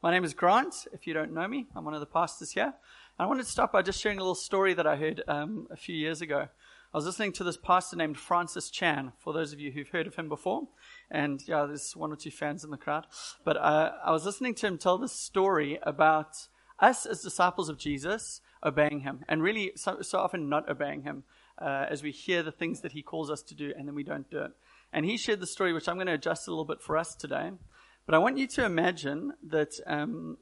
My name is Grant. If you don't know me, I'm one of the pastors here. And I wanted to start by just sharing a little story that I heard um, a few years ago. I was listening to this pastor named Francis Chan, for those of you who've heard of him before. And yeah, there's one or two fans in the crowd. But uh, I was listening to him tell this story about us as disciples of Jesus obeying him, and really so, so often not obeying him uh, as we hear the things that he calls us to do and then we don't do it. And he shared the story, which I'm going to adjust a little bit for us today. But I want you to imagine that um,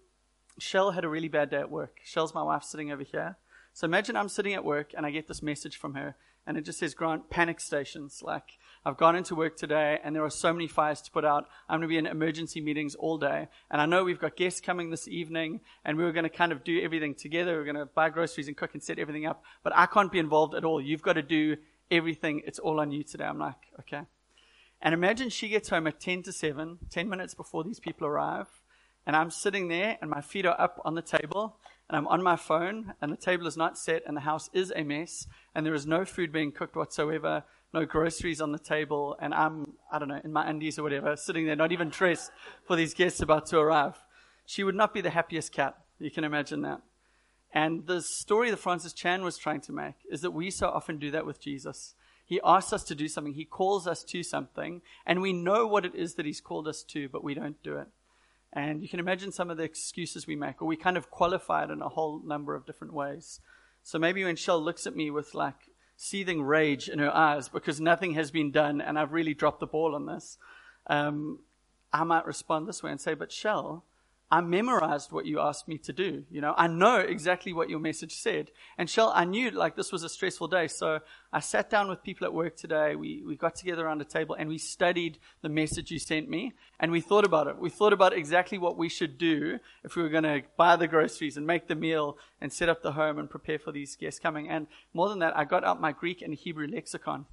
Shell had a really bad day at work. Shell's my wife sitting over here. So imagine I'm sitting at work and I get this message from her, and it just says, Grant, panic stations. Like, I've gone into work today and there are so many fires to put out. I'm going to be in emergency meetings all day. And I know we've got guests coming this evening and we were going to kind of do everything together. We're going to buy groceries and cook and set everything up. But I can't be involved at all. You've got to do everything. It's all on you today. I'm like, okay. And imagine she gets home at 10 to 7, 10 minutes before these people arrive. And I'm sitting there and my feet are up on the table and I'm on my phone and the table is not set and the house is a mess and there is no food being cooked whatsoever, no groceries on the table. And I'm, I don't know, in my undies or whatever, sitting there, not even dressed for these guests about to arrive. She would not be the happiest cat. You can imagine that. And the story that Francis Chan was trying to make is that we so often do that with Jesus. He asks us to do something. He calls us to something, and we know what it is that He's called us to, but we don't do it. And you can imagine some of the excuses we make, or we kind of qualify it in a whole number of different ways. So maybe when Shell looks at me with like seething rage in her eyes because nothing has been done and I've really dropped the ball on this, um, I might respond this way and say, But Shell, I memorized what you asked me to do. You know, I know exactly what your message said. And Shell, I knew like this was a stressful day. So I sat down with people at work today. We, we got together around a table and we studied the message you sent me and we thought about it. We thought about exactly what we should do if we were going to buy the groceries and make the meal and set up the home and prepare for these guests coming. And more than that, I got out my Greek and Hebrew lexicon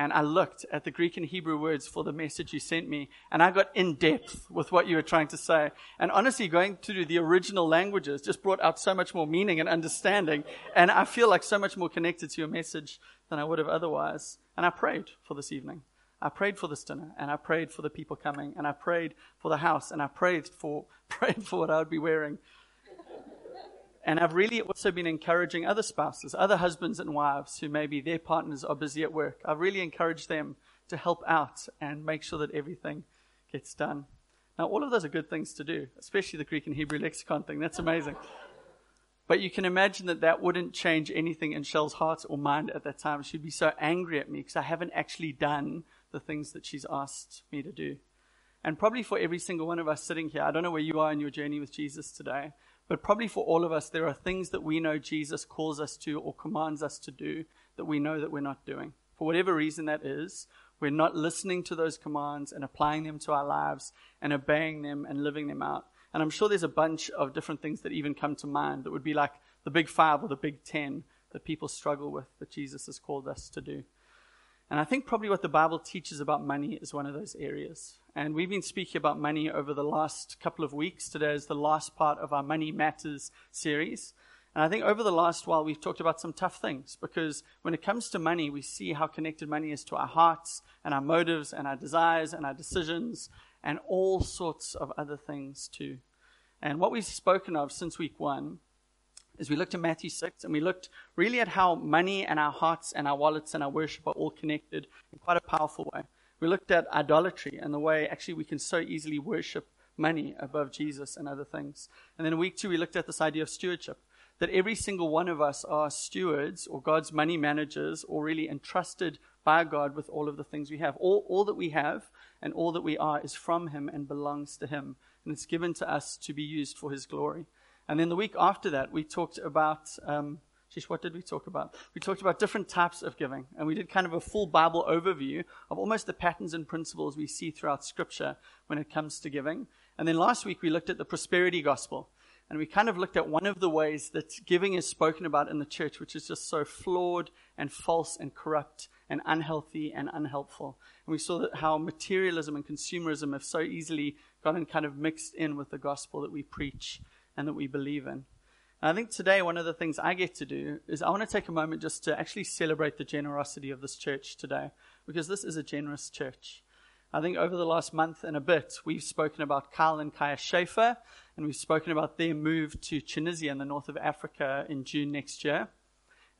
and I looked at the Greek and Hebrew words for the message you sent me, and I got in depth with what you were trying to say. And honestly, going to the original languages just brought out so much more meaning and understanding, and I feel like so much more connected to your message than I would have otherwise. And I prayed for this evening. I prayed for this dinner, and I prayed for the people coming, and I prayed for the house, and I prayed for prayed for what I would be wearing. And I've really also been encouraging other spouses, other husbands and wives who maybe their partners are busy at work. I've really encouraged them to help out and make sure that everything gets done. Now, all of those are good things to do, especially the Greek and Hebrew lexicon thing. That's amazing. But you can imagine that that wouldn't change anything in Shell's heart or mind at that time. She'd be so angry at me because I haven't actually done the things that she's asked me to do. And probably for every single one of us sitting here, I don't know where you are in your journey with Jesus today, but probably for all of us, there are things that we know Jesus calls us to or commands us to do that we know that we're not doing. For whatever reason that is, we're not listening to those commands and applying them to our lives and obeying them and living them out. And I'm sure there's a bunch of different things that even come to mind that would be like the big five or the big ten that people struggle with that Jesus has called us to do. And I think probably what the Bible teaches about money is one of those areas. And we've been speaking about money over the last couple of weeks. Today is the last part of our Money Matters series. And I think over the last while, we've talked about some tough things because when it comes to money, we see how connected money is to our hearts and our motives and our desires and our decisions and all sorts of other things too. And what we've spoken of since week one is we looked at Matthew 6 and we looked really at how money and our hearts and our wallets and our worship are all connected in quite a powerful way. We looked at idolatry and the way actually we can so easily worship money above Jesus and other things. And then week two, we looked at this idea of stewardship that every single one of us are stewards or God's money managers or really entrusted by God with all of the things we have. All, all that we have and all that we are is from Him and belongs to Him. And it's given to us to be used for His glory. And then the week after that, we talked about, um, geez, what did we talk about? We talked about different types of giving. And we did kind of a full Bible overview of almost the patterns and principles we see throughout Scripture when it comes to giving. And then last week, we looked at the prosperity gospel. And we kind of looked at one of the ways that giving is spoken about in the church, which is just so flawed and false and corrupt and unhealthy and unhelpful. And we saw that how materialism and consumerism have so easily gotten kind of mixed in with the gospel that we preach and that we believe in. And I think today, one of the things I get to do is I want to take a moment just to actually celebrate the generosity of this church today, because this is a generous church. I think over the last month and a bit, we've spoken about Kyle and Kaya Schaefer, and we've spoken about their move to Tunisia in the north of Africa in June next year.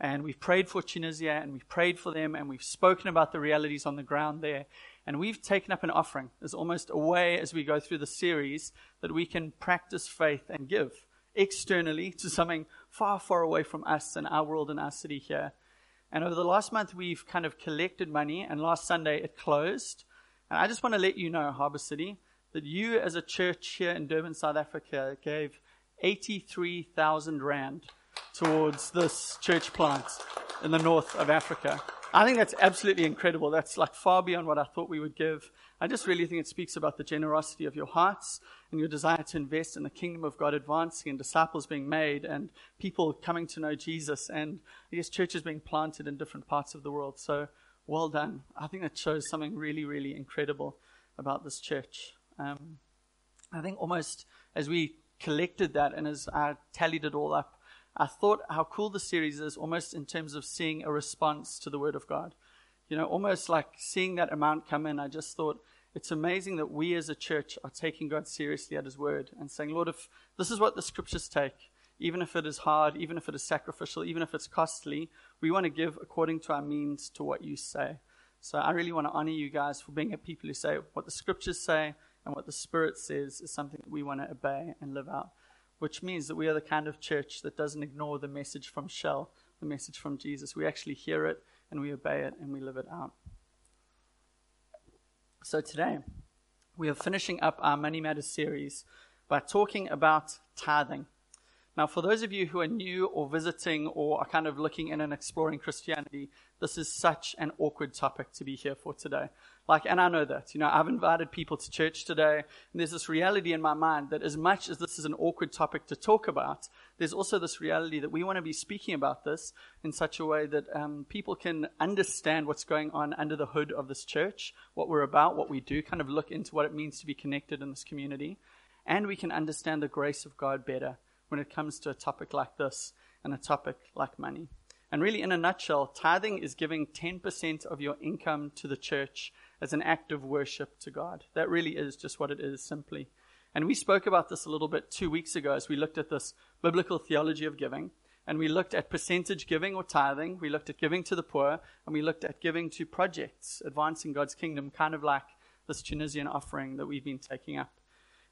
And we've prayed for Tunisia, and we've prayed for them, and we've spoken about the realities on the ground there. And we've taken up an offering as almost a way as we go through the series that we can practice faith and give externally to something far, far away from us and our world and our city here. And over the last month, we've kind of collected money, and last Sunday it closed. And I just want to let you know, Harbour City, that you as a church here in Durban, South Africa, gave 83,000 Rand towards this church plant in the north of Africa. I think that's absolutely incredible. That's like far beyond what I thought we would give. I just really think it speaks about the generosity of your hearts and your desire to invest in the kingdom of God advancing and disciples being made and people coming to know Jesus and I guess churches being planted in different parts of the world. So well done. I think that shows something really, really incredible about this church. Um, I think almost as we collected that and as I tallied it all up, I thought how cool the series is almost in terms of seeing a response to the Word of God. You know, almost like seeing that amount come in, I just thought it's amazing that we as a church are taking God seriously at His Word and saying, Lord, if this is what the Scriptures take, even if it is hard, even if it is sacrificial, even if it's costly, we want to give according to our means to what you say. So I really want to honor you guys for being a people who say what the Scriptures say and what the Spirit says is something that we want to obey and live out which means that we are the kind of church that doesn't ignore the message from Shell, the message from Jesus. We actually hear it and we obey it and we live it out. So today, we are finishing up our Money Matters series by talking about tithing. Now, for those of you who are new or visiting or are kind of looking in and exploring Christianity, this is such an awkward topic to be here for today. Like, and I know that. You know, I've invited people to church today, and there's this reality in my mind that as much as this is an awkward topic to talk about, there's also this reality that we want to be speaking about this in such a way that um, people can understand what's going on under the hood of this church, what we're about, what we do, kind of look into what it means to be connected in this community, and we can understand the grace of God better when it comes to a topic like this and a topic like money. And really, in a nutshell, tithing is giving 10% of your income to the church as an act of worship to God. That really is just what it is, simply. And we spoke about this a little bit two weeks ago as we looked at this biblical theology of giving. And we looked at percentage giving or tithing. We looked at giving to the poor. And we looked at giving to projects, advancing God's kingdom, kind of like this Tunisian offering that we've been taking up.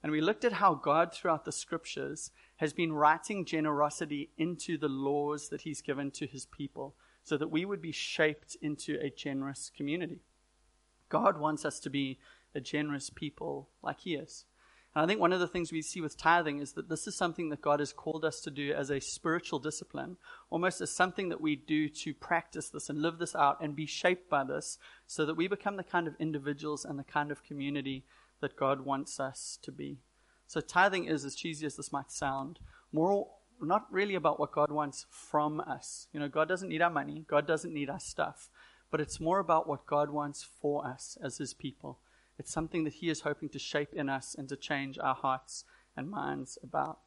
And we looked at how God, throughout the scriptures, has been writing generosity into the laws that He's given to His people so that we would be shaped into a generous community. God wants us to be a generous people like He is. And I think one of the things we see with tithing is that this is something that God has called us to do as a spiritual discipline, almost as something that we do to practice this and live this out and be shaped by this so that we become the kind of individuals and the kind of community that God wants us to be. So tithing is, as cheesy as this might sound, more not really about what God wants from us. You know, God doesn't need our money, God doesn't need our stuff but it's more about what God wants for us as His people. It's something that He is hoping to shape in us and to change our hearts and minds about.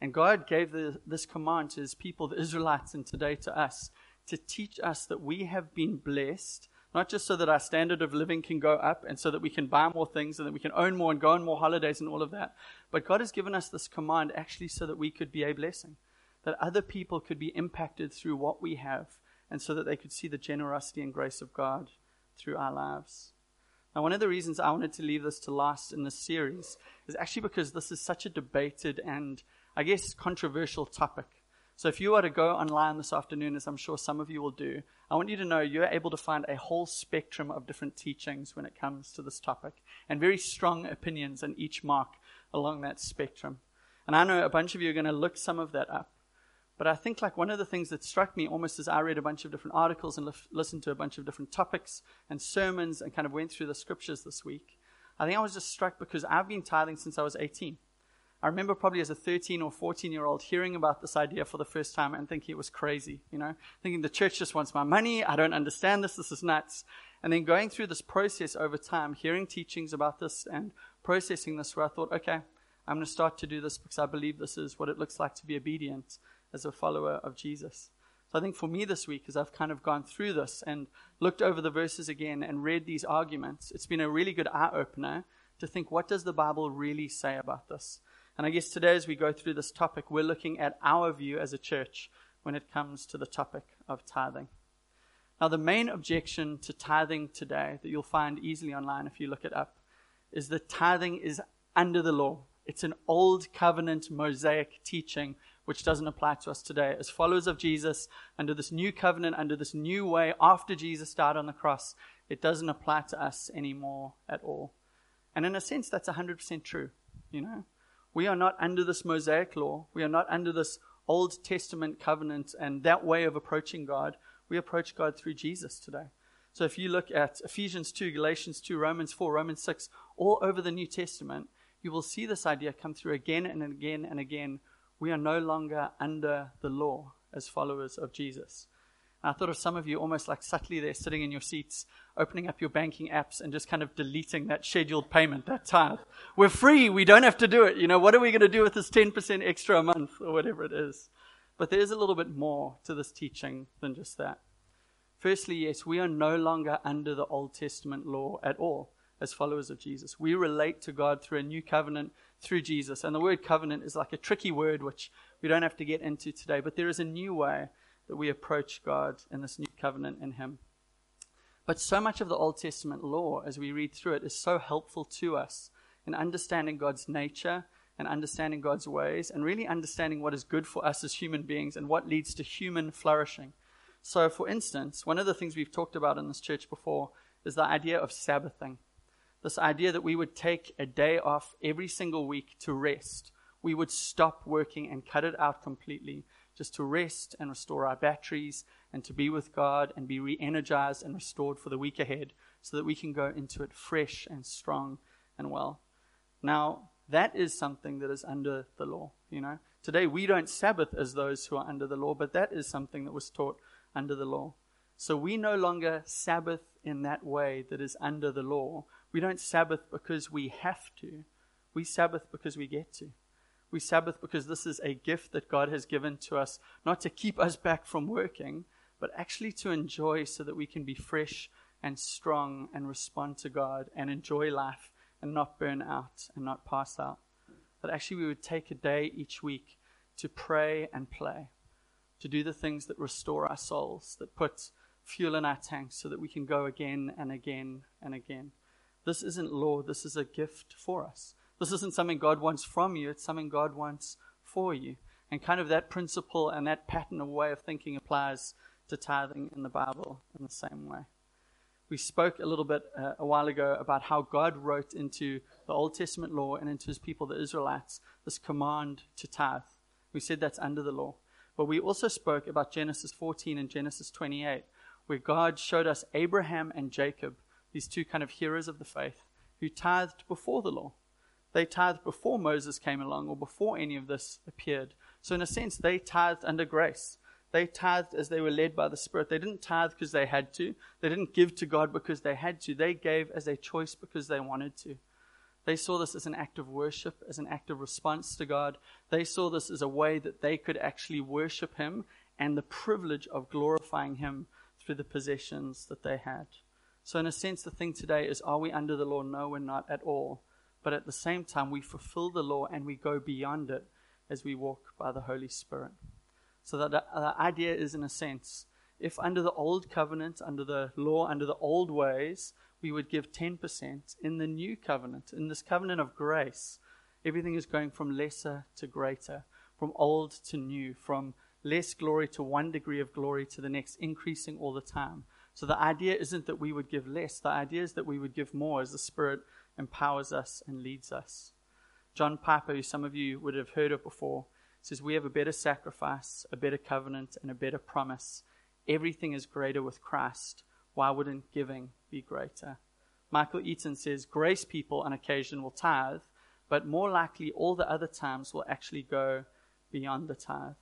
And God gave the, this command to His people, the Israelites, and today to us, to teach us that we have been blessed, not just so that our standard of living can go up and so that we can buy more things and that we can own more and go on more holidays and all of that, but God has given us this command actually so that we could be a blessing, that other people could be impacted through what we have and so that they could see the generosity and grace of God through our lives. Now, one of the reasons I wanted to leave this to last in this series is actually because this is such a debated and, I guess, controversial topic. So, if you were to go online this afternoon, as I'm sure some of you will do, I want you to know you're able to find a whole spectrum of different teachings when it comes to this topic, and very strong opinions in each mark along that spectrum. And I know a bunch of you are going to look some of that up. But I think like one of the things that struck me almost as I read a bunch of different articles and listened to a bunch of different topics and sermons and kind of went through the scriptures this week, I think I was just struck because I've been tithing since I was 18. I remember probably as a 13 or 14 year old hearing about this idea for the first time and thinking it was crazy, you know, thinking the church just wants my money. I don't understand this. This is nuts. And then going through this process over time, hearing teachings about this and processing this where I thought, okay, I'm going to start to do this because I believe this is what it looks like to be obedient as a follower of Jesus. So I think for me this week, as I've kind of gone through this and looked over the verses again and read these arguments, it's been a really good eye opener to think what does the Bible really say about this? And I guess today, as we go through this topic, we're looking at our view as a church when it comes to the topic of tithing. Now, the main objection to tithing today that you'll find easily online if you look it up is that tithing is under the law. It's an old covenant Mosaic teaching which doesn't apply to us today. As followers of Jesus, under this new covenant, under this new way, after Jesus died on the cross, it doesn't apply to us anymore at all. And in a sense, that's 100% true. You know, we are not under this Mosaic law. We are not under this Old Testament covenant and that way of approaching God. We approach God through Jesus today. So if you look at Ephesians 2, Galatians 2, Romans 4, Romans 6, all over the New Testament, you will see this idea come through again and again and again. We are no longer under the law as followers of Jesus. I thought of some of you almost like subtly there sitting in your seats, opening up your banking apps and just kind of deleting that scheduled payment, that tithe. We're free. We don't have to do it. You know, what are we going to do with this 10% extra a month or whatever it is? But there is a little bit more to this teaching than just that. Firstly, yes, we are no longer under the Old Testament law at all as followers of Jesus. We relate to God through a new covenant through Jesus. And the word covenant is like a tricky word which we don't have to get into today, but there is a new way that we approach God in this new covenant in Him. But so much of the Old Testament law, as we read through it, is so helpful to us in understanding God's nature and understanding God's ways and really understanding what is good for us as human beings and what leads to human flourishing. So, for instance, one of the things we've talked about in this church before is the idea of Sabbathing. This idea that we would take a day off every single week to rest. We would stop working and cut it out completely just to rest and restore our batteries and to be with God and be re energized and restored for the week ahead so that we can go into it fresh and strong and well. Now, that is something that is under the law, you know. Today we don't Sabbath as those who are under the law, but that is something that was taught under the law. So we no longer Sabbath in that way that is under the law. We don't Sabbath because we have to. We Sabbath because we get to. We Sabbath because this is a gift that God has given to us, not to keep us back from working, but actually to enjoy so that we can be fresh and strong and respond to God and enjoy life and not burn out and not pass out. That actually we would take a day each week to pray and play, to do the things that restore our souls, that put fuel in our tanks so that we can go again and again and again. This isn't law, this is a gift for us. This isn't something God wants from you, it's something God wants for you. And kind of that principle and that pattern of way of thinking applies to tithing in the Bible in the same way. We spoke a little bit uh, a while ago about how God wrote into the Old Testament law and into his people, the Israelites, this command to tithe. We said that's under the law. But we also spoke about Genesis 14 and Genesis 28, where God showed us Abraham and Jacob, these two kind of heroes of the faith, who tithed before the law. They tithed before Moses came along or before any of this appeared. So, in a sense, they tithed under grace. They tithed as they were led by the Spirit. They didn't tithe because they had to. They didn't give to God because they had to. They gave as a choice because they wanted to. They saw this as an act of worship, as an act of response to God. They saw this as a way that they could actually worship Him and the privilege of glorifying Him through the possessions that they had. So, in a sense, the thing today is are we under the law? No, we're not at all but at the same time, we fulfill the law and we go beyond it as we walk by the Holy Spirit. So that the, idea is, in a sense, if under the old covenant, under the law, under the old ways, we would give 10%, in the new covenant, in this covenant of grace, everything is going from lesser to greater, from old to new, from less glory to one degree of glory to the next, increasing all the time. So the idea isn't that we would give less, the idea is that we would give more as the Spirit empowers us and leads us. John Piper, who some of you would have heard of before, says, We have a better sacrifice, a better covenant, and a better promise. Everything is greater with Christ. Why wouldn't giving be greater? Michael Eaton says, Grace people on occasion will tithe, but more likely all the other times will actually go beyond the tithe.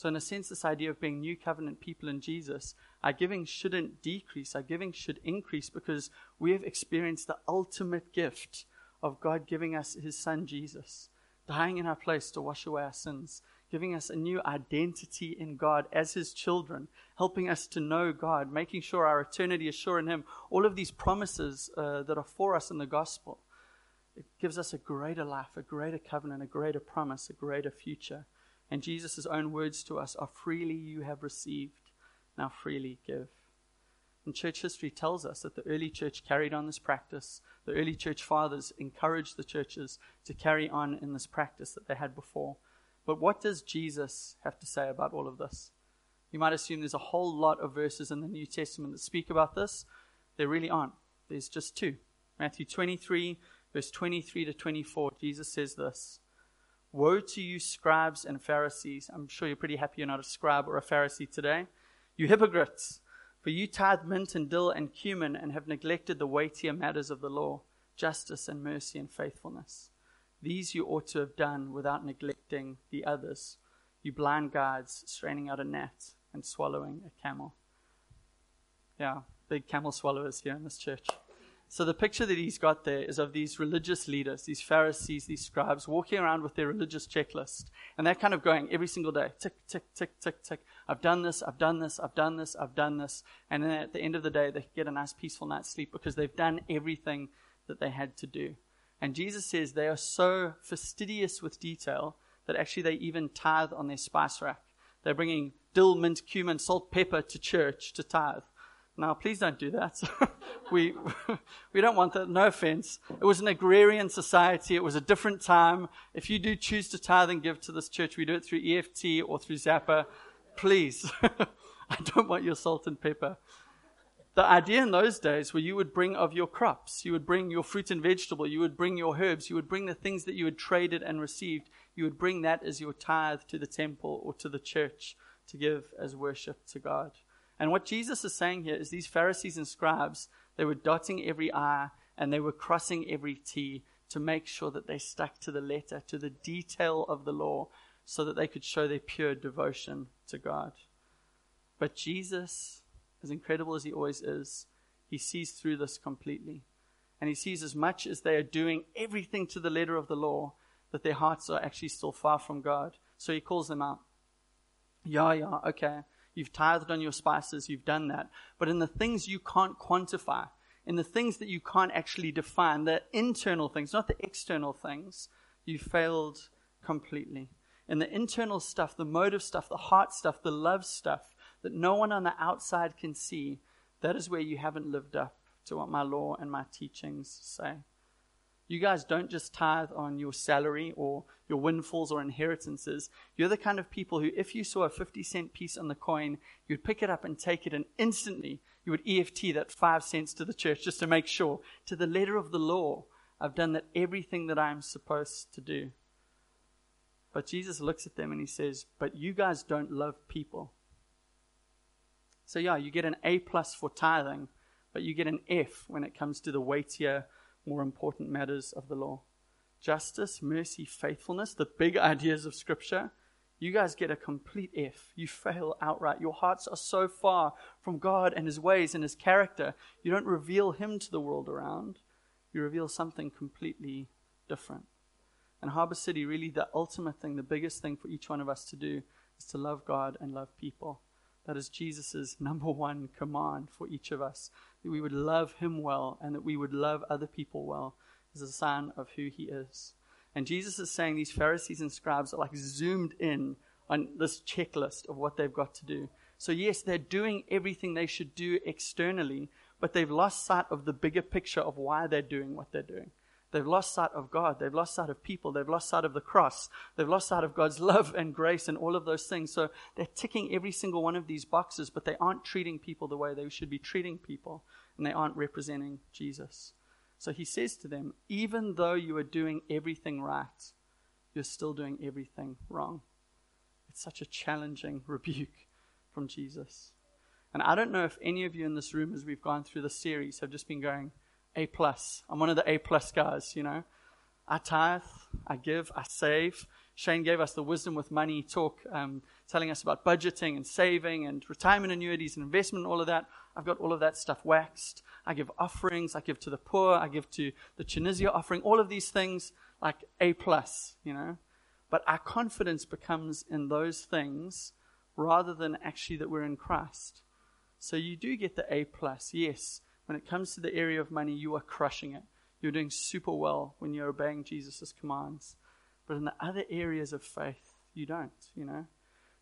So, in a sense, this idea of being new covenant people in Jesus, our giving shouldn't decrease, our giving should increase because we have experienced the ultimate gift of God giving us his son Jesus, dying in our place to wash away our sins, giving us a new identity in God as His children, helping us to know God, making sure our eternity is sure in Him. All of these promises uh, that are for us in the gospel. It gives us a greater life, a greater covenant, a greater promise, a greater future. And Jesus' own words to us are freely you have received, now freely give. And church history tells us that the early church carried on this practice. The early church fathers encouraged the churches to carry on in this practice that they had before. But what does Jesus have to say about all of this? You might assume there's a whole lot of verses in the New Testament that speak about this. There really aren't. There's just two. Matthew 23, verse 23 to 24, Jesus says this Woe to you, scribes and Pharisees. I'm sure you're pretty happy you're not a scribe or a Pharisee today. You hypocrites! For you tithe mint and dill and cumin and have neglected the weightier matters of the law, justice and mercy and faithfulness. These you ought to have done without neglecting the others, you blind guides straining out a gnat and swallowing a camel. Yeah, big camel swallowers here in this church. So the picture that he's got there is of these religious leaders, these Pharisees, these scribes, walking around with their religious checklist. And they're kind of going every single day, tick, tick, tick, tick, tick. I've done this, I've done this, I've done this, I've done this. And then at the end of the day, they get a nice peaceful night's sleep because they've done everything that they had to do. And Jesus says they are so fastidious with detail that actually they even tithe on their spice rack. They're bringing dill, mint, cumin, salt, pepper to church to tithe. Now, please don't do that. we, we don't want that. No offense. It was an agrarian society. It was a different time. If you do choose to tithe and give to this church, we do it through EFT or through Zapper. Please. I don't want your salt and pepper. The idea in those days where you would bring of your crops, you would bring your fruit and vegetable, you would bring your herbs, you would bring the things that you had traded and received, you would bring that as your tithe to the temple or to the church to give as worship to God. And what Jesus is saying here is these Pharisees and scribes, they were dotting every I and they were crossing every T to make sure that they stuck to the letter, to the detail of the law, so that they could show their pure devotion to God. But Jesus, as incredible as he always is, he sees through this completely. And he sees as much as they are doing everything to the letter of the law, that their hearts are actually still far from God. So he calls them out. Yeah, yeah, okay. You've tithed on your spices, you've done that. But in the things you can't quantify, in the things that you can't actually define, the internal things, not the external things, you failed completely. In the internal stuff, the motive stuff, the heart stuff, the love stuff that no one on the outside can see, that is where you haven't lived up to what my law and my teachings say. You guys don't just tithe on your salary or your windfalls or inheritances. You're the kind of people who, if you saw a 50 cent piece on the coin, you'd pick it up and take it, and instantly you would EFT that five cents to the church just to make sure, to the letter of the law, I've done that everything that I'm supposed to do. But Jesus looks at them and he says, But you guys don't love people. So, yeah, you get an A plus for tithing, but you get an F when it comes to the weightier more important matters of the law justice, mercy, faithfulness, the big ideas of Scripture, you guys get a complete F. You fail outright. Your hearts are so far from God and His ways and His character. You don't reveal Him to the world around, you reveal something completely different. And Harbour City, really, the ultimate thing, the biggest thing for each one of us to do is to love God and love people. That is Jesus' number one command for each of us that we would love him well and that we would love other people well is a sign of who he is. And Jesus is saying these Pharisees and scribes are like zoomed in on this checklist of what they've got to do. So, yes, they're doing everything they should do externally, but they've lost sight of the bigger picture of why they're doing what they're doing. They've lost sight of God. They've lost sight of people. They've lost sight of the cross. They've lost sight of God's love and grace and all of those things. So they're ticking every single one of these boxes, but they aren't treating people the way they should be treating people, and they aren't representing Jesus. So he says to them, even though you are doing everything right, you're still doing everything wrong. It's such a challenging rebuke from Jesus. And I don't know if any of you in this room, as we've gone through the series, have just been going, a plus. I'm one of the A plus guys, you know. I tithe, I give, I save. Shane gave us the wisdom with money talk, um, telling us about budgeting and saving and retirement annuities and investment and all of that. I've got all of that stuff waxed. I give offerings, I give to the poor, I give to the Tunisia offering, all of these things like A plus, you know. But our confidence becomes in those things rather than actually that we're in Christ. So you do get the A plus. Yes, when it comes to the area of money, you are crushing it. You're doing super well when you're obeying Jesus' commands. But in the other areas of faith, you don't, you know.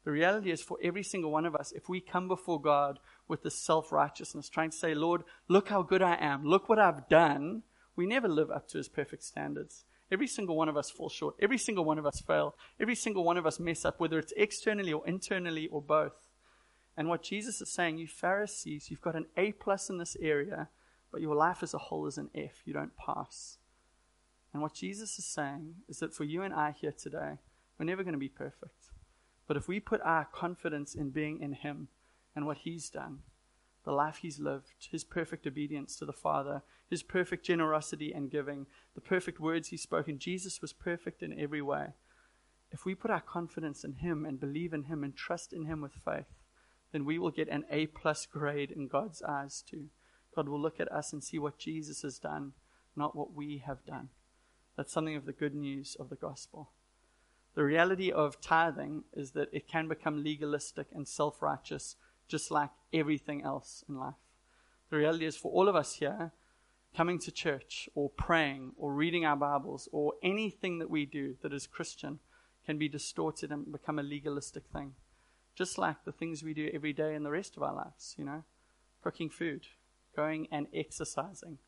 The reality is, for every single one of us, if we come before God with this self righteousness, trying to say, Lord, look how good I am, look what I've done, we never live up to his perfect standards. Every single one of us fall short. Every single one of us fail. Every single one of us mess up, whether it's externally or internally or both. And what Jesus is saying, you Pharisees, you've got an A plus in this area, but your life as a whole is an F. You don't pass. And what Jesus is saying is that for you and I here today, we're never going to be perfect. But if we put our confidence in being in Him and what He's done, the life He's lived, His perfect obedience to the Father, His perfect generosity and giving, the perfect words He spoken, Jesus was perfect in every way. If we put our confidence in Him and believe in Him and trust in Him with faith, then we will get an A plus grade in God's eyes too. God will look at us and see what Jesus has done, not what we have done. That's something of the good news of the gospel. The reality of tithing is that it can become legalistic and self righteous, just like everything else in life. The reality is, for all of us here, coming to church or praying or reading our Bibles or anything that we do that is Christian can be distorted and become a legalistic thing. Just like the things we do every day in the rest of our lives, you know, cooking food, going and exercising.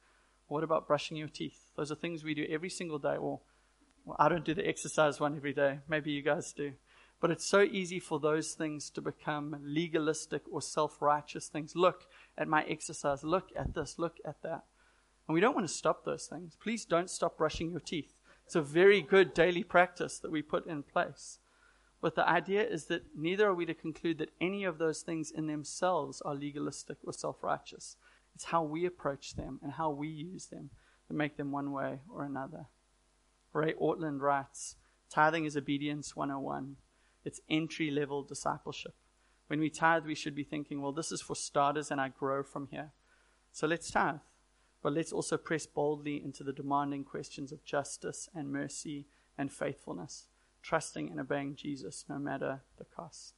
What about brushing your teeth? Those are things we do every single day, or well, I don't do the exercise one every day. Maybe you guys do. But it's so easy for those things to become legalistic or self righteous things. Look at my exercise. Look at this. Look at that. And we don't want to stop those things. Please don't stop brushing your teeth. It's a very good daily practice that we put in place. But the idea is that neither are we to conclude that any of those things in themselves are legalistic or self righteous. It's how we approach them and how we use them that make them one way or another. Ray Ortlund writes Tithing is obedience 101. It's entry level discipleship. When we tithe, we should be thinking, well, this is for starters and I grow from here. So let's tithe. But let's also press boldly into the demanding questions of justice and mercy and faithfulness, trusting and obeying Jesus no matter the cost.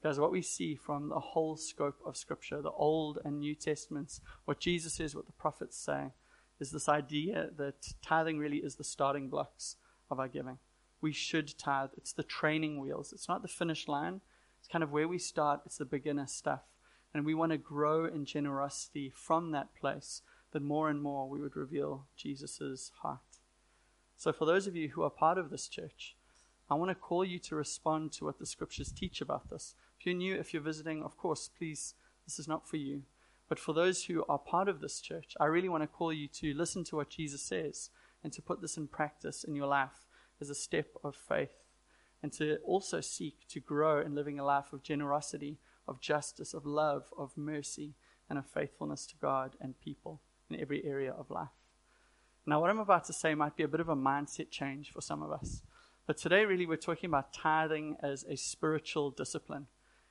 Because what we see from the whole scope of Scripture, the Old and New Testaments, what Jesus says, what the prophets say, is this idea that tithing really is the starting blocks of our giving. We should tithe. It's the training wheels. It's not the finish line. It's kind of where we start. It's the beginner stuff. And we want to grow in generosity from that place that more and more we would reveal Jesus' heart. So, for those of you who are part of this church, I want to call you to respond to what the scriptures teach about this. If you're new, if you're visiting, of course, please, this is not for you. But for those who are part of this church, I really want to call you to listen to what Jesus says and to put this in practice in your life as a step of faith and to also seek to grow in living a life of generosity, of justice, of love, of mercy, and of faithfulness to God and people in every area of life. Now, what I'm about to say might be a bit of a mindset change for some of us. But today, really, we're talking about tithing as a spiritual discipline.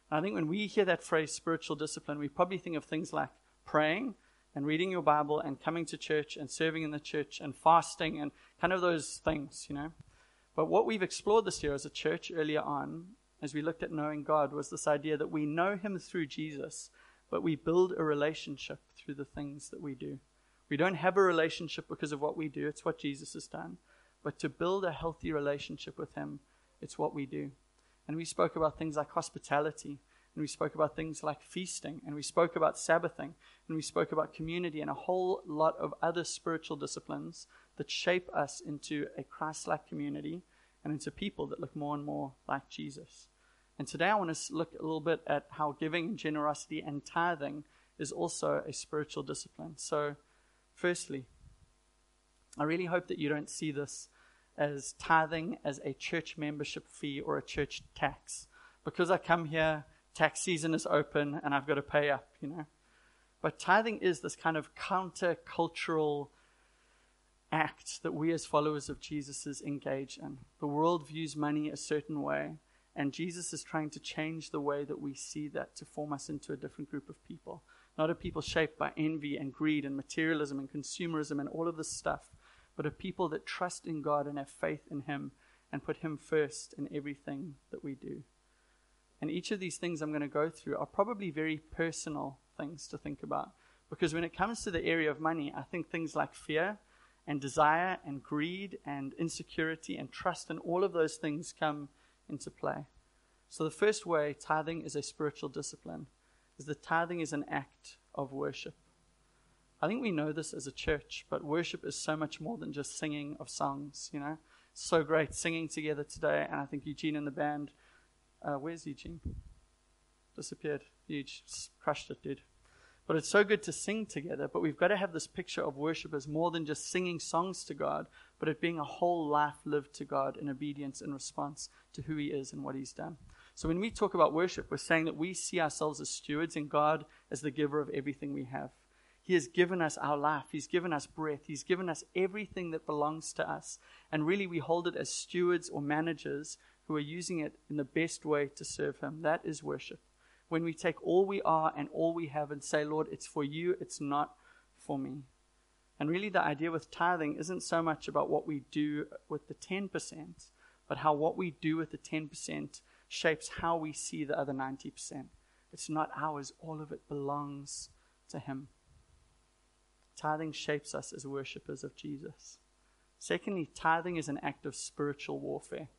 And I think when we hear that phrase, spiritual discipline, we probably think of things like praying and reading your Bible and coming to church and serving in the church and fasting and kind of those things, you know. But what we've explored this year as a church earlier on, as we looked at knowing God, was this idea that we know Him through Jesus, but we build a relationship through the things that we do. We don't have a relationship because of what we do, it's what Jesus has done. But to build a healthy relationship with Him, it's what we do. And we spoke about things like hospitality, and we spoke about things like feasting, and we spoke about Sabbathing, and we spoke about community, and a whole lot of other spiritual disciplines that shape us into a Christ like community and into people that look more and more like Jesus. And today I want to look a little bit at how giving and generosity and tithing is also a spiritual discipline. So, firstly, I really hope that you don't see this as tithing as a church membership fee or a church tax. Because I come here, tax season is open, and I've got to pay up, you know. But tithing is this kind of counter-cultural act that we as followers of Jesus engage in. The world views money a certain way, and Jesus is trying to change the way that we see that to form us into a different group of people. Not a people shaped by envy and greed and materialism and consumerism and all of this stuff, but a people that trust in God and have faith in Him and put Him first in everything that we do. And each of these things I'm going to go through are probably very personal things to think about. Because when it comes to the area of money, I think things like fear and desire and greed and insecurity and trust and all of those things come into play. So the first way tithing is a spiritual discipline is that tithing is an act of worship. I think we know this as a church, but worship is so much more than just singing of songs, you know. So great singing together today, and I think Eugene and the band uh, where's Eugene? Disappeared. Huge. Crushed it, dude. But it's so good to sing together, but we've got to have this picture of worship as more than just singing songs to God, but it being a whole life lived to God in obedience and response to who He is and what He's done. So when we talk about worship, we're saying that we see ourselves as stewards and God as the giver of everything we have. He has given us our life. He's given us breath. He's given us everything that belongs to us. And really, we hold it as stewards or managers who are using it in the best way to serve Him. That is worship. When we take all we are and all we have and say, Lord, it's for you, it's not for me. And really, the idea with tithing isn't so much about what we do with the 10%, but how what we do with the 10% shapes how we see the other 90%. It's not ours, all of it belongs to Him. Tithing shapes us as worshippers of Jesus. Secondly, tithing is an act of spiritual warfare.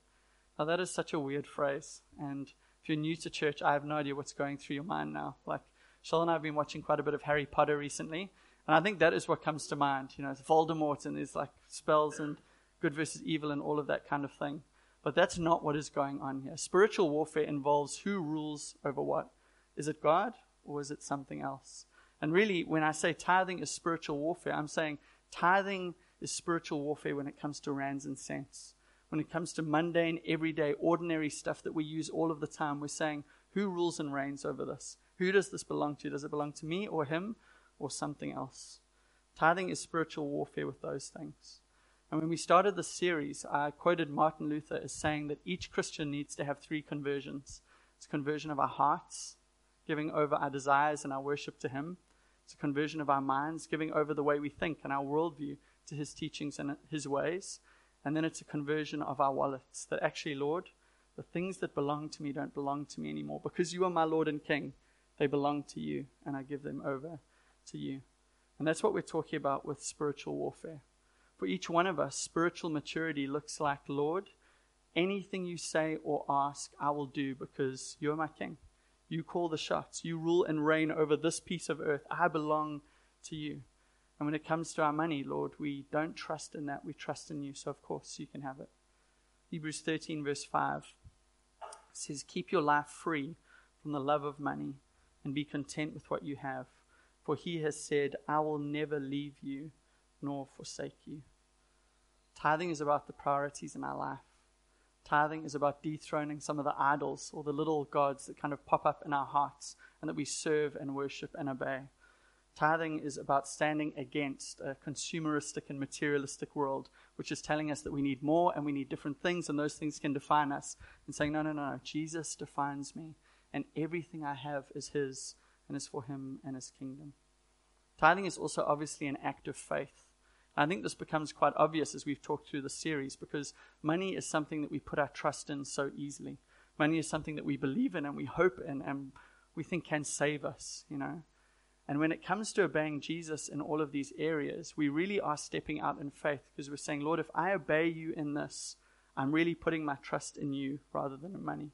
Now, that is such a weird phrase. And if you're new to church, I have no idea what's going through your mind now. Like, Shell and I have been watching quite a bit of Harry Potter recently. And I think that is what comes to mind. You know, it's Voldemort and there's like spells and good versus evil and all of that kind of thing. But that's not what is going on here. Spiritual warfare involves who rules over what. Is it God or is it something else? And really, when I say tithing is spiritual warfare, I'm saying tithing is spiritual warfare when it comes to rands and cents when it comes to mundane, everyday, ordinary stuff that we use all of the time, we're saying, who rules and reigns over this? Who does this belong to? Does it belong to me or him or something else? Tithing is spiritual warfare with those things. And when we started this series, I quoted Martin Luther as saying that each Christian needs to have three conversions it's a conversion of our hearts, giving over our desires and our worship to Him. It's a conversion of our minds, giving over the way we think and our worldview to His teachings and His ways. And then it's a conversion of our wallets that actually, Lord, the things that belong to me don't belong to me anymore. Because you are my Lord and King, they belong to you, and I give them over to you. And that's what we're talking about with spiritual warfare. For each one of us, spiritual maturity looks like, Lord, anything you say or ask, I will do because you're my King. You call the shots. You rule and reign over this piece of earth. I belong to you. And when it comes to our money, Lord, we don't trust in that. We trust in you. So, of course, you can have it. Hebrews 13, verse 5 says, Keep your life free from the love of money and be content with what you have. For he has said, I will never leave you nor forsake you. Tithing is about the priorities in our life. Tithing is about dethroning some of the idols or the little gods that kind of pop up in our hearts and that we serve and worship and obey. Tithing is about standing against a consumeristic and materialistic world, which is telling us that we need more and we need different things, and those things can define us. And saying, no, no, no, Jesus defines me, and everything I have is His and is for Him and His kingdom. Tithing is also obviously an act of faith. I think this becomes quite obvious as we've talked through the series because money is something that we put our trust in so easily. Money is something that we believe in and we hope in and we think can save us, you know. And when it comes to obeying Jesus in all of these areas, we really are stepping out in faith because we're saying, Lord, if I obey you in this, I'm really putting my trust in you rather than in money.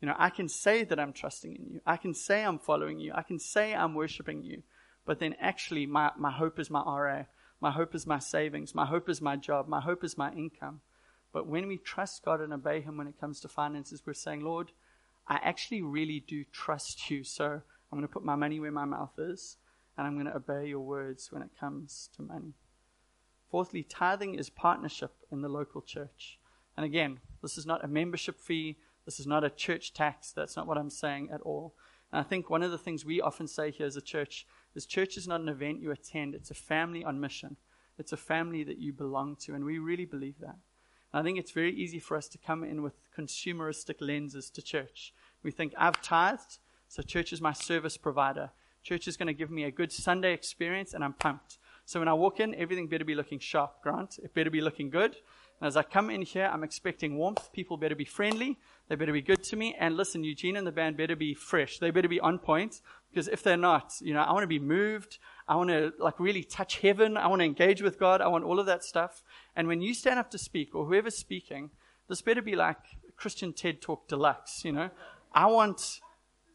You know, I can say that I'm trusting in you. I can say I'm following you. I can say I'm worshiping you. But then actually, my, my hope is my RA. My hope is my savings. My hope is my job. My hope is my income. But when we trust God and obey Him when it comes to finances, we're saying, Lord, I actually really do trust you. So I'm going to put my money where my mouth is, and I'm going to obey your words when it comes to money. Fourthly, tithing is partnership in the local church. And again, this is not a membership fee, this is not a church tax, that's not what I'm saying at all. And I think one of the things we often say here as a church is church is not an event you attend, it's a family on mission. It's a family that you belong to, and we really believe that. And I think it's very easy for us to come in with consumeristic lenses to church. We think, I've tithed, so church is my service provider. Church is going to give me a good Sunday experience, and I'm pumped. So when I walk in, everything better be looking sharp, Grant. It better be looking good. And as I come in here, I'm expecting warmth. People better be friendly. They better be good to me. And listen, Eugene and the band better be fresh. They better be on point. Because if they're not, you know, I want to be moved. I want to like really touch heaven. I want to engage with God. I want all of that stuff. And when you stand up to speak or whoever's speaking, this better be like Christian TED Talk Deluxe, you know. I want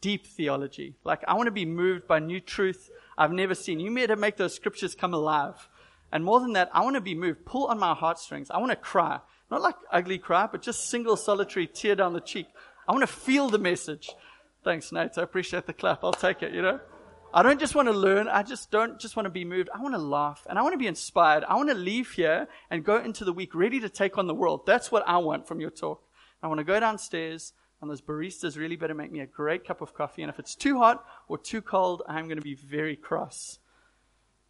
deep theology. Like I want to be moved by new truth I've never seen. You better make those scriptures come alive. And more than that, I want to be moved, pull on my heartstrings. I want to cry. Not like ugly cry, but just single solitary tear down the cheek. I want to feel the message. Thanks, Nate. I appreciate the clap. I'll take it, you know? I don't just want to learn. I just don't just want to be moved. I want to laugh and I want to be inspired. I want to leave here and go into the week ready to take on the world. That's what I want from your talk. I want to go downstairs and those baristas really better make me a great cup of coffee. And if it's too hot or too cold, I'm going to be very cross.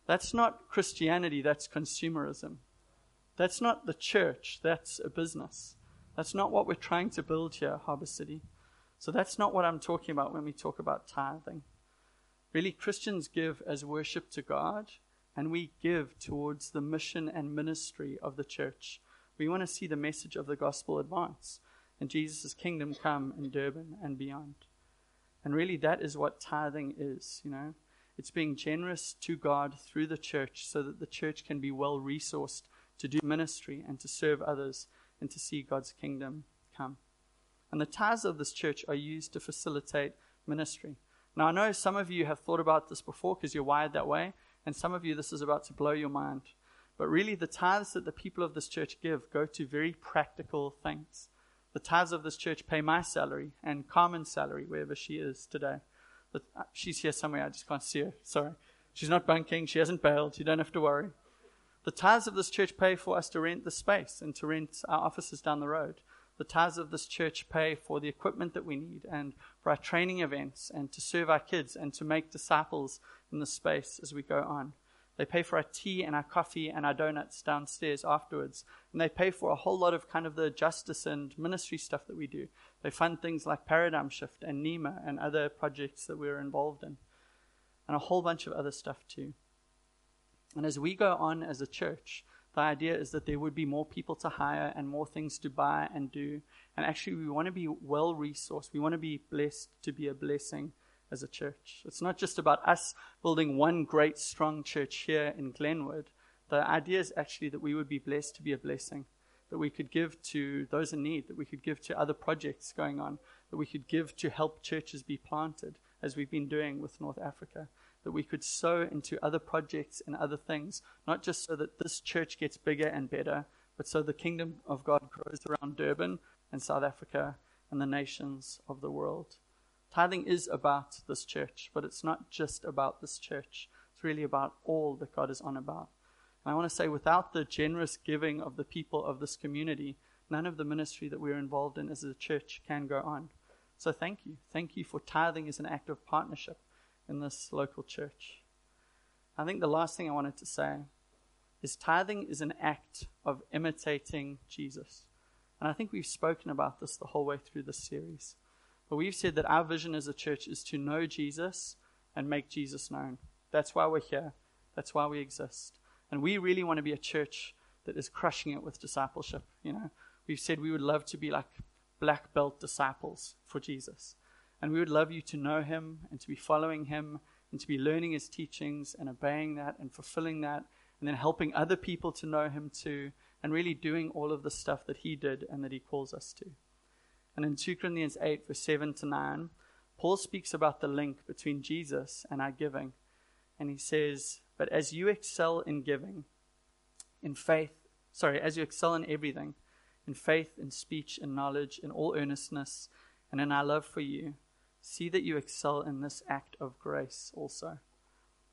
That's not Christianity, that's consumerism. That's not the church, that's a business. That's not what we're trying to build here, Harbour City. So that's not what I'm talking about when we talk about tithing. Really, Christians give as worship to God, and we give towards the mission and ministry of the church. We want to see the message of the gospel advance and Jesus' kingdom come in Durban and beyond. And really, that is what tithing is, you know. It's being generous to God through the church so that the church can be well resourced to do ministry and to serve others and to see God's kingdom come. And the tithes of this church are used to facilitate ministry. Now, I know some of you have thought about this before because you're wired that way, and some of you, this is about to blow your mind. But really, the tithes that the people of this church give go to very practical things. The tithes of this church pay my salary and Carmen's salary, wherever she is today. But uh, she's here somewhere, I just can't see her. Sorry. She's not bunking, she hasn't bailed, you don't have to worry. The tithes of this church pay for us to rent the space and to rent our offices down the road. The tithes of this church pay for the equipment that we need and for our training events and to serve our kids and to make disciples in the space as we go on. They pay for our tea and our coffee and our donuts downstairs afterwards. And they pay for a whole lot of kind of the justice and ministry stuff that we do. They fund things like Paradigm Shift and NEMA and other projects that we're involved in. And a whole bunch of other stuff too. And as we go on as a church, the idea is that there would be more people to hire and more things to buy and do. And actually, we want to be well resourced. We want to be blessed to be a blessing as a church. It's not just about us building one great, strong church here in Glenwood. The idea is actually that we would be blessed to be a blessing, that we could give to those in need, that we could give to other projects going on, that we could give to help churches be planted, as we've been doing with North Africa, that we could sow into other projects and other things, not just so that this church gets bigger and better, but so the kingdom of God grows around Durban and South Africa and the nations of the world. Tithing is about this church, but it's not just about this church. It's really about all that God is on about. And I want to say, without the generous giving of the people of this community, none of the ministry that we're involved in as a church can go on. So thank you. Thank you for tithing as an act of partnership in this local church. I think the last thing I wanted to say is tithing is an act of imitating Jesus. And I think we've spoken about this the whole way through this series. But we've said that our vision as a church is to know Jesus and make Jesus known. That's why we're here. That's why we exist. And we really want to be a church that is crushing it with discipleship. You know, we've said we would love to be like black belt disciples for Jesus. And we would love you to know him and to be following him and to be learning his teachings and obeying that and fulfilling that and then helping other people to know him too and really doing all of the stuff that he did and that he calls us to. And in 2 Corinthians 8, verse 7 to 9, Paul speaks about the link between Jesus and our giving. And he says, But as you excel in giving, in faith, sorry, as you excel in everything, in faith, in speech, in knowledge, in all earnestness, and in our love for you, see that you excel in this act of grace also.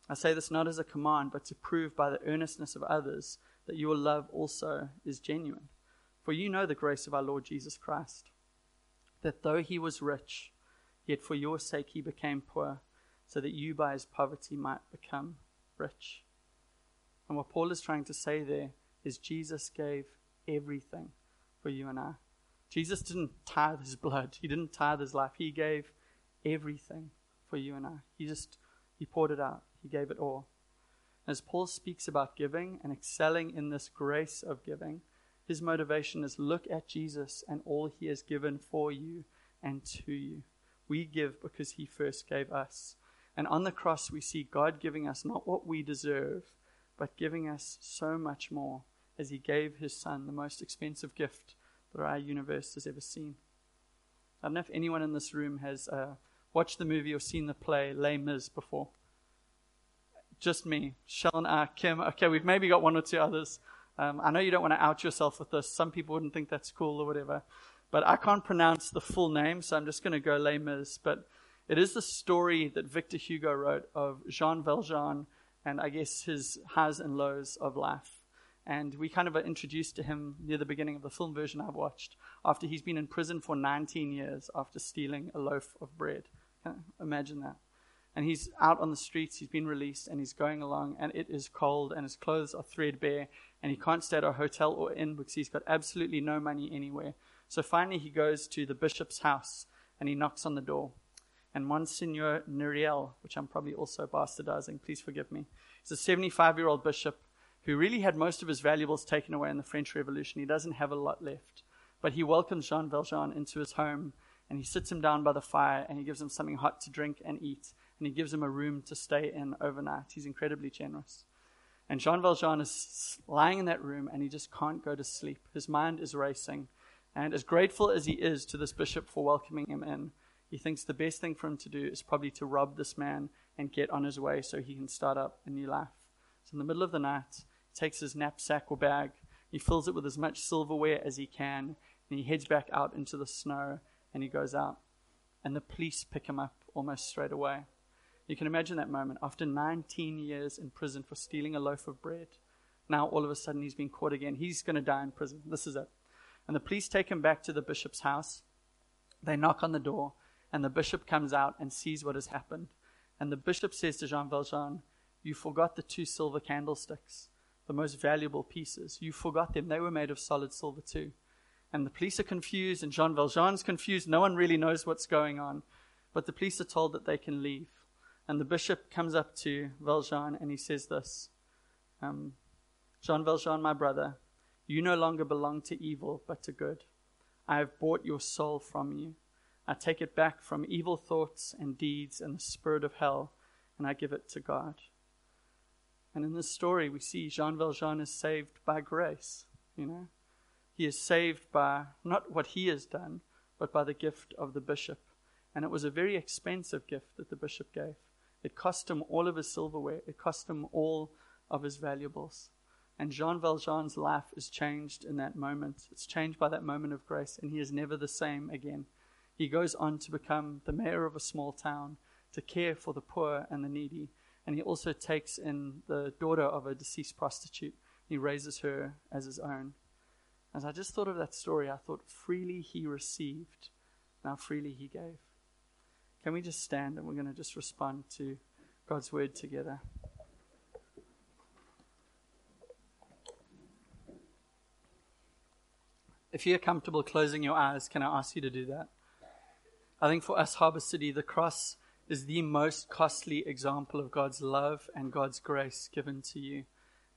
I say this not as a command, but to prove by the earnestness of others that your love also is genuine. For you know the grace of our Lord Jesus Christ that though he was rich, yet for your sake he became poor, so that you by his poverty might become rich. And what Paul is trying to say there is Jesus gave everything for you and I. Jesus didn't tithe his blood, he didn't tithe his life. He gave everything for you and I. He just he poured it out. He gave it all. As Paul speaks about giving and excelling in this grace of giving, His motivation is look at Jesus and all he has given for you and to you. We give because he first gave us. And on the cross, we see God giving us not what we deserve, but giving us so much more as he gave his son the most expensive gift that our universe has ever seen. I don't know if anyone in this room has uh, watched the movie or seen the play Les Mis before. Just me, Sean, uh, Kim. Okay, we've maybe got one or two others. Um, I know you don't want to out yourself with this. Some people wouldn't think that's cool or whatever. But I can't pronounce the full name, so I'm just going to go Les Mis. But it is the story that Victor Hugo wrote of Jean Valjean and I guess his highs and lows of life. And we kind of are introduced to him near the beginning of the film version I've watched after he's been in prison for 19 years after stealing a loaf of bread. Imagine that. And he's out on the streets, he's been released, and he's going along, and it is cold, and his clothes are threadbare, and he can't stay at a hotel or inn because he's got absolutely no money anywhere. So finally, he goes to the bishop's house, and he knocks on the door. And Monsignor Nuriel, which I'm probably also bastardizing, please forgive me, he's a 75 year old bishop who really had most of his valuables taken away in the French Revolution. He doesn't have a lot left. But he welcomes Jean Valjean into his home, and he sits him down by the fire, and he gives him something hot to drink and eat and he gives him a room to stay in overnight. He's incredibly generous. And Jean Valjean is lying in that room and he just can't go to sleep. His mind is racing. And as grateful as he is to this bishop for welcoming him in, he thinks the best thing for him to do is probably to rob this man and get on his way so he can start up a new life. So in the middle of the night, he takes his knapsack or bag, he fills it with as much silverware as he can, and he heads back out into the snow and he goes out. And the police pick him up almost straight away. You can imagine that moment. After 19 years in prison for stealing a loaf of bread, now all of a sudden he's been caught again. He's going to die in prison. This is it. And the police take him back to the bishop's house. They knock on the door, and the bishop comes out and sees what has happened. And the bishop says to Jean Valjean, You forgot the two silver candlesticks, the most valuable pieces. You forgot them. They were made of solid silver too. And the police are confused, and Jean Valjean's confused. No one really knows what's going on. But the police are told that they can leave. And the bishop comes up to Valjean and he says this um, Jean Valjean, my brother, you no longer belong to evil, but to good. I have bought your soul from you. I take it back from evil thoughts and deeds and the spirit of hell, and I give it to God. And in this story, we see Jean Valjean is saved by grace. You know, he is saved by not what he has done, but by the gift of the bishop. And it was a very expensive gift that the bishop gave. It cost him all of his silverware, it cost him all of his valuables. And Jean Valjean's life is changed in that moment. It's changed by that moment of grace, and he is never the same again. He goes on to become the mayor of a small town, to care for the poor and the needy, and he also takes in the daughter of a deceased prostitute. He raises her as his own. As I just thought of that story, I thought, freely he received, now freely he gave. Can we just stand and we're going to just respond to God's word together? If you're comfortable closing your eyes, can I ask you to do that? I think for us, Harbour City, the cross is the most costly example of God's love and God's grace given to you.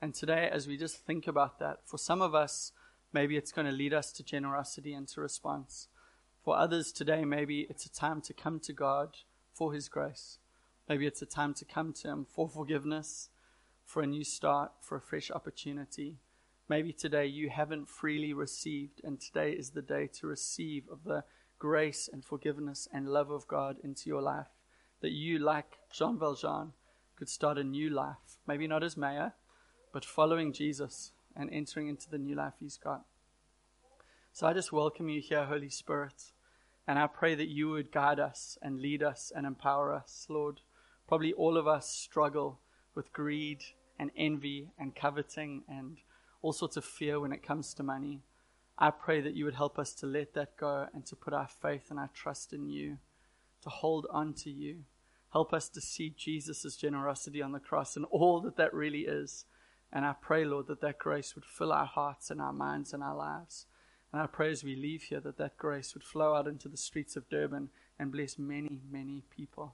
And today, as we just think about that, for some of us, maybe it's going to lead us to generosity and to response. For others today, maybe it's a time to come to God for His grace. Maybe it's a time to come to Him for forgiveness, for a new start, for a fresh opportunity. Maybe today you haven't freely received, and today is the day to receive of the grace and forgiveness and love of God into your life. That you, like Jean Valjean, could start a new life. Maybe not as mayor, but following Jesus and entering into the new life He's got. So I just welcome you here, Holy Spirit. And I pray that you would guide us and lead us and empower us, Lord. Probably all of us struggle with greed and envy and coveting and all sorts of fear when it comes to money. I pray that you would help us to let that go and to put our faith and our trust in you, to hold on to you. Help us to see Jesus' generosity on the cross and all that that really is. And I pray, Lord, that that grace would fill our hearts and our minds and our lives. And I pray as we leave here that that grace would flow out into the streets of Durban and bless many, many people.